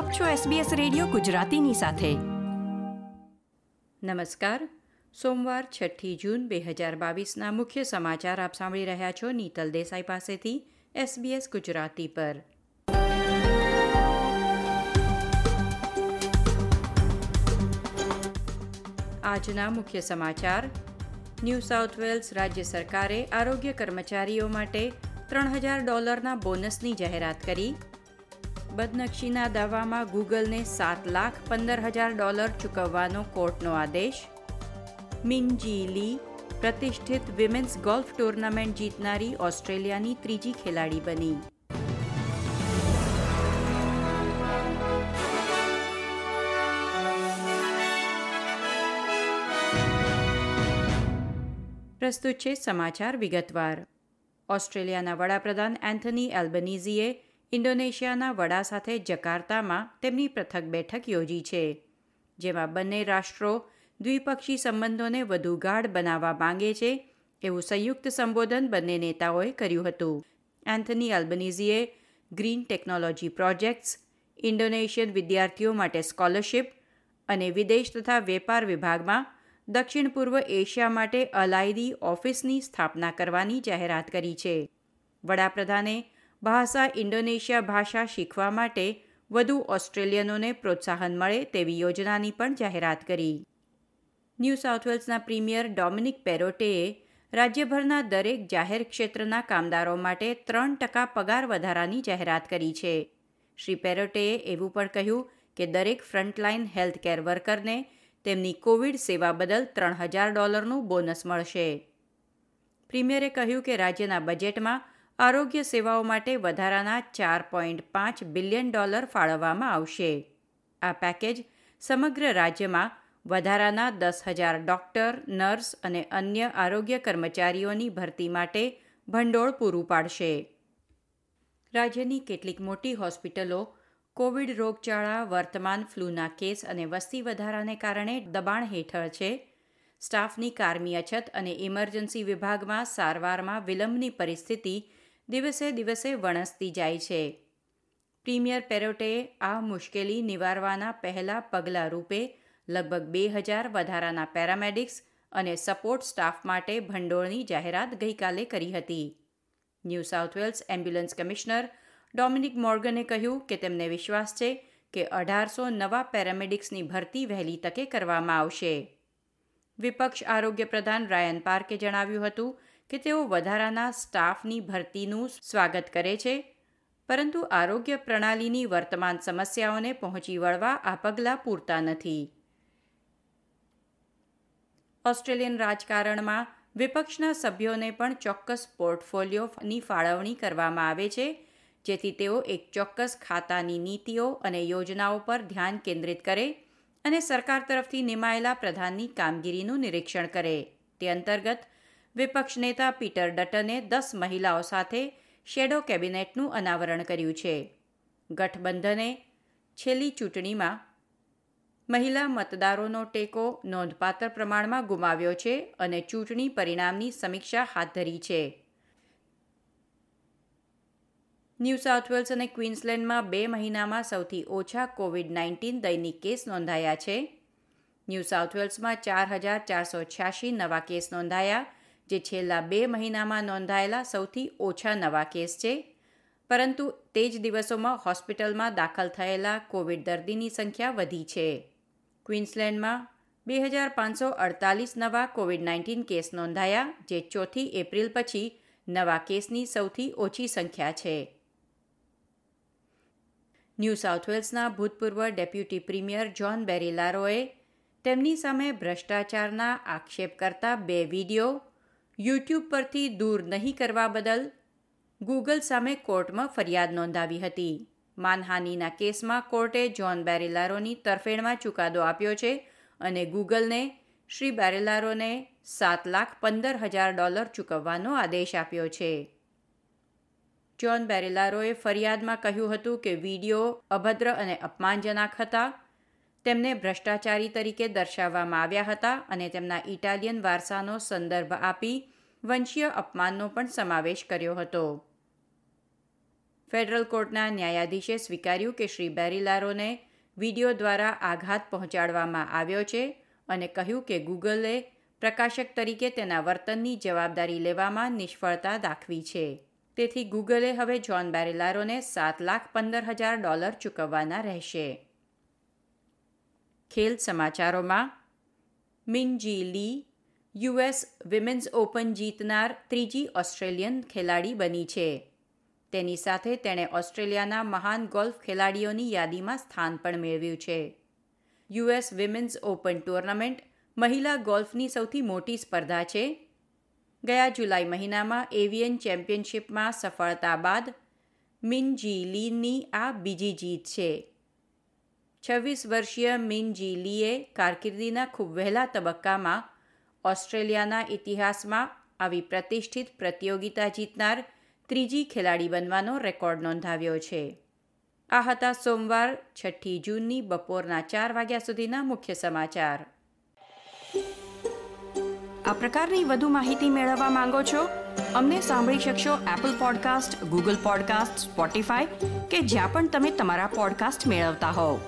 આપ છો SBS radio ગુજરાતીની સાથે. નમસ્કાર. સોમવાર છઠ્ઠી જૂન બે હજાર બાવીસના મુખ્ય સમાચાર આપ સાંભળી રહ્યા છો નીતલ દેસાઈ પાસેથી SBS ગુજરાતી પર. આજના મુખ્ય સમાચાર. ન્યૂ સાઉથ વેલ્સ રાજ્ય સરકારે આરોગ્ય કર્મચારીઓ માટે ત્રણ હજાર ડોલરના બોનસની જાહેરાત કરી. બદનક્ષીના દાવામાં ગૂગલને સાત લાખ પંદર હજાર ડોલર ચૂકવવાનો કોર્ટનો આદેશ. મિંજી લી પ્રતિષ્ઠિત વિમેન્સ ગોલ્ફ ટુર્નામેન્ટ જીતનારી ઓસ્ટ્રેલિયાની ત્રીજી ખેલાડી બની. પ્રસ્તુત છે સમાચાર વિગતવાર. ઓસ્ટ્રેલિયાના વડાપ્રધાન એન્થની એલ્બનીઝીએ ઇન્ડોનેશિયાના વડા સાથે જકાર્તામાં તેમની પૃથક બેઠક યોજી છે, જેમાં બંને રાષ્ટ્રો દ્વિપક્ષી સંબંધોને વધુ ગાઢ બનાવવા માંગે છે એવું સંયુક્ત સંબોધન બંને નેતાઓએ કર્યું હતું. એન્થની અલ્બનીઝીએ ગ્રીન ટેકનોલોજી પ્રોજેક્ટ્સ, ઇન્ડોનેશિયન વિદ્યાર્થીઓ માટે સ્કોલરશિપ અને વિદેશ તથા વેપાર વિભાગમાં દક્ષિણ પૂર્વ એશિયા માટે અલાયદી ઓફિસની સ્થાપના કરવાની જાહેરાત કરી છે. વડાપ્રધાને ભાષા ઇન્ડોનેશિયા ભાષા શીખવા માટે વધુ ઓસ્ટ્રેલિયનોને પ્રોત્સાહન મળે તેવી યોજનાની પણ જાહેરાત કરી. ન્યૂ સાઉથ વેલ્સના પ્રીમિયર ડોમિનિક પેરોટેએ રાજ્યભરના દરેક જાહેર ક્ષેત્રના કામદારો માટે ત્રણ ટકા પગાર વધારાની જાહેરાત કરી છે. શ્રી પેરોટેએ એવું પણ કહ્યું કે દરેક ફ્રન્ટલાઇન હેલ્થકેર વર્કરને તેમની કોવિડ સેવા બદલ ત્રણ હજાર ડોલરનું બોનસ મળશે. પ્રીમિયરે કહ્યું કે રાજ્યના બજેટમાં આરોગ્ય સેવાઓ માટે વધારાના ચાર પોઈન્ટ પાંચ બિલિયન ડોલર ફાળવવામાં આવશે. આ પેકેજ સમગ્ર રાજ્યમાં વધારાના દસ હજાર ડોક્ટર, નર્સ અને અન્ય આરોગ્ય કર્મચારીઓની ભરતી માટે ભંડોળ પૂરું પાડશે. રાજ્યની કેટલીક મોટી હોસ્પિટલો કોવિડ રોગચાળા, વર્તમાન ફ્લૂના કેસ અને વસ્તી વધારાને કારણે દબાણ હેઠળ છે. સ્ટાફની કારમી અછત અને ઇમરજન્સી વિભાગમાં સારવારમાં વિલંબની પરિસ્થિતિ દિવસે દિવસે વણસતી જાય છે. પ્રીમિયર પેરોટેએ આ મુશ્કેલી નિવારવાના પહેલા પગલાં રૂપે લગભગ બે હજાર વધારાના પેરામેડિક્સ અને સપોર્ટ સ્ટાફ માટે ભંડોળની જાહેરાત ગઈકાલે કરી હતી. New South Wales ambulance commissioner Dominic મોર્ગને કહ્યું કે તેમને વિશ્વાસ છે કે અઢારસો નવા પેરામેડિક્સની ભરતી વહેલી તકે કરવામાં આવશે. વિપક્ષ આરોગ્ય પ્રધાન રાયન પાર્કે જણાવ્યું હતું કે તેઓ વધારાના સ્ટાફની ભરતીનું સ્વાગત કરે છે, પરંતુ આરોગ્ય પ્રણાલીની વર્તમાન સમસ્યાઓને પહોંચી વળવા આ પગલાં પૂરતા નથી. ઓસ્ટ્રેલિયન રાજકારણમાં વિપક્ષના સભ્યોને પણ ચોક્કસ પોર્ટફોલિયોની ફાળવણી કરવામાં આવે છે, જેથી તેઓ એક ચોક્કસ ખાતાની નીતિઓ અને યોજનાઓ પર ધ્યાન કેન્દ્રિત કરે અને સરકાર તરફથી નિમાયેલા પ્રધાનની કામગીરીનું નિરીક્ષણ કરે. તે અંતર્ગત વિપક્ષ નેતા પીટર ડટને દસ મહિલાઓ સાથે શેડો કેબિનેટનું અનાવરણ કર્યું છે. ગઠબંધને છેલ્લી ચૂંટણીમાં મહિલા મતદારોનો ટેકો નોંધપાત્ર પ્રમાણમાં ગુમાવ્યો છે અને ચૂંટણી પરિણામની સમીક્ષા હાથ ધરી છે. ન્યૂ સાઉથ વેલ્સ અને ક્વીન્સલેન્ડમાં બે મહિનામાં સૌથી ઓછા કોવિડ નાઇન્ટીન દૈનિક કેસ નોંધાયા છે. ન્યૂ સાઉથ વેલ્સમાં ચાર હજાર ચારસો છ્યાસી નવા કેસ નોંધાયા જે છેલ્લા બે મહિનામાં નોંધાયેલા સૌથી ઓછા નવા કેસ છે. પરંતુ તે જ દિવસોમાં હોસ્પિટલમાં દાખલ થયેલા કોવિડ દર્દીની સંખ્યા વધી છે. ક્વીન્સલેન્ડમાં બે હજાર પાંચસો અડતાલીસ નવા કોવિડ નાઇન્ટીન કેસ નોંધાયા, જે ચોથી એપ્રિલ પછી નવા કેસની સૌથી ઓછી સંખ્યા છે. ન્યૂ સાઉથ વેલ્સના ભૂતપૂર્વ ડેપ્યુટી પ્રીમિયર જ્હોન બેરીલારોએ તેમની સામે ભ્રષ્ટાચારના આક્ષેપ કરતા બે વીડિયો યુટ્યુબ પરથી દૂર નહીં કરવા બદલ ગૂગલ સામે કોર્ટમાં ફરિયાદ નોંધાવી હતી. માનહાનિના કેસમાં કોર્ટે જ્હોન બેરેલારોની તરફેણમાં ચુકાદો આપ્યો છે અને ગૂગલને શ્રી બેરેલારોને સાત લાખ પંદર હજાર ડોલર ચૂકવવાનો આદેશ આપ્યો છે. જ્હોન બેરેલારોએ ફરિયાદમાં કહ્યું હતું કે વીડિયો અભદ્ર અને અપમાનજનક હતા. તેમને ભ્રષ્ટાચારી તરીકે દર્શાવવામાં આવ્યા હતા અને તેમના ઇટાલિયન વારસાનો સંદર્ભ આપી વંશીય અપમાનનો પણ સમાવેશ કર્યો હતો. ફેડરલ કોર્ટના ન્યાયાધીશે સ્વીકાર્યું કે શ્રી બેરીલારોને વીડિયો દ્વારા આઘાત પહોંચાડવામાં આવ્યો છે અને કહ્યું કે ગૂગલે પ્રકાશક તરીકે તેના વર્તનની જવાબદારી લેવામાં નિષ્ફળતા દાખવી છે. તેથી ગૂગલે હવે જ્હોન બેરીલારોને સાત લાખ પંદર હજાર ડોલર ચૂકવવાના રહેશે. ખેલ સમાચારોમાં મિનજી લી યુએસ વિમેન્સ ઓપન જીતનાર ત્રીજી ઓસ્ટ્રેલિયન ખેલાડી બની છે. તેની સાથે તેણે ઓસ્ટ્રેલિયાના મહાન ગોલ્ફ ખેલાડીઓની યાદીમાં સ્થાન પણ મેળવ્યું છે. યુએસ વિમેન્સ ઓપન ટુર્નામેન્ટ મહિલા ગોલ્ફની સૌથી મોટી સ્પર્ધા છે. ગયા જુલાઈ મહિનામાં એવિયન ચેમ્પિયનશિપમાં સફળતા બાદ મિનજી લીની આ બીજી જીત છે. છવ્વીસ વર્ષીય મિનજી લીએ કારકિર્દીના ખૂબ વહેલા તબક્કામાં ઓસ્ટ્રેલિયાના ઇતિહાસમાં આવી પ્રતિષ્ઠિત પ્રતિયોગિતા જીતનાર ત્રીજી ખેલાડી બનવાનો રેકોર્ડ નોંધાવ્યો છે. આ હતા સોમવાર, છઠ્ઠી જૂનની બપોરના ચાર વાગ્યા સુધીના મુખ્ય સમાચાર. આ પ્રકારની વધુ માહિતી મેળવવા માંગો છો? અમને સાંભળી શકશો Apple podcast Google podcast Spotify કે જ્યાં પણ તમે તમારા પોડકાસ્ટ મેળવતા હોવ.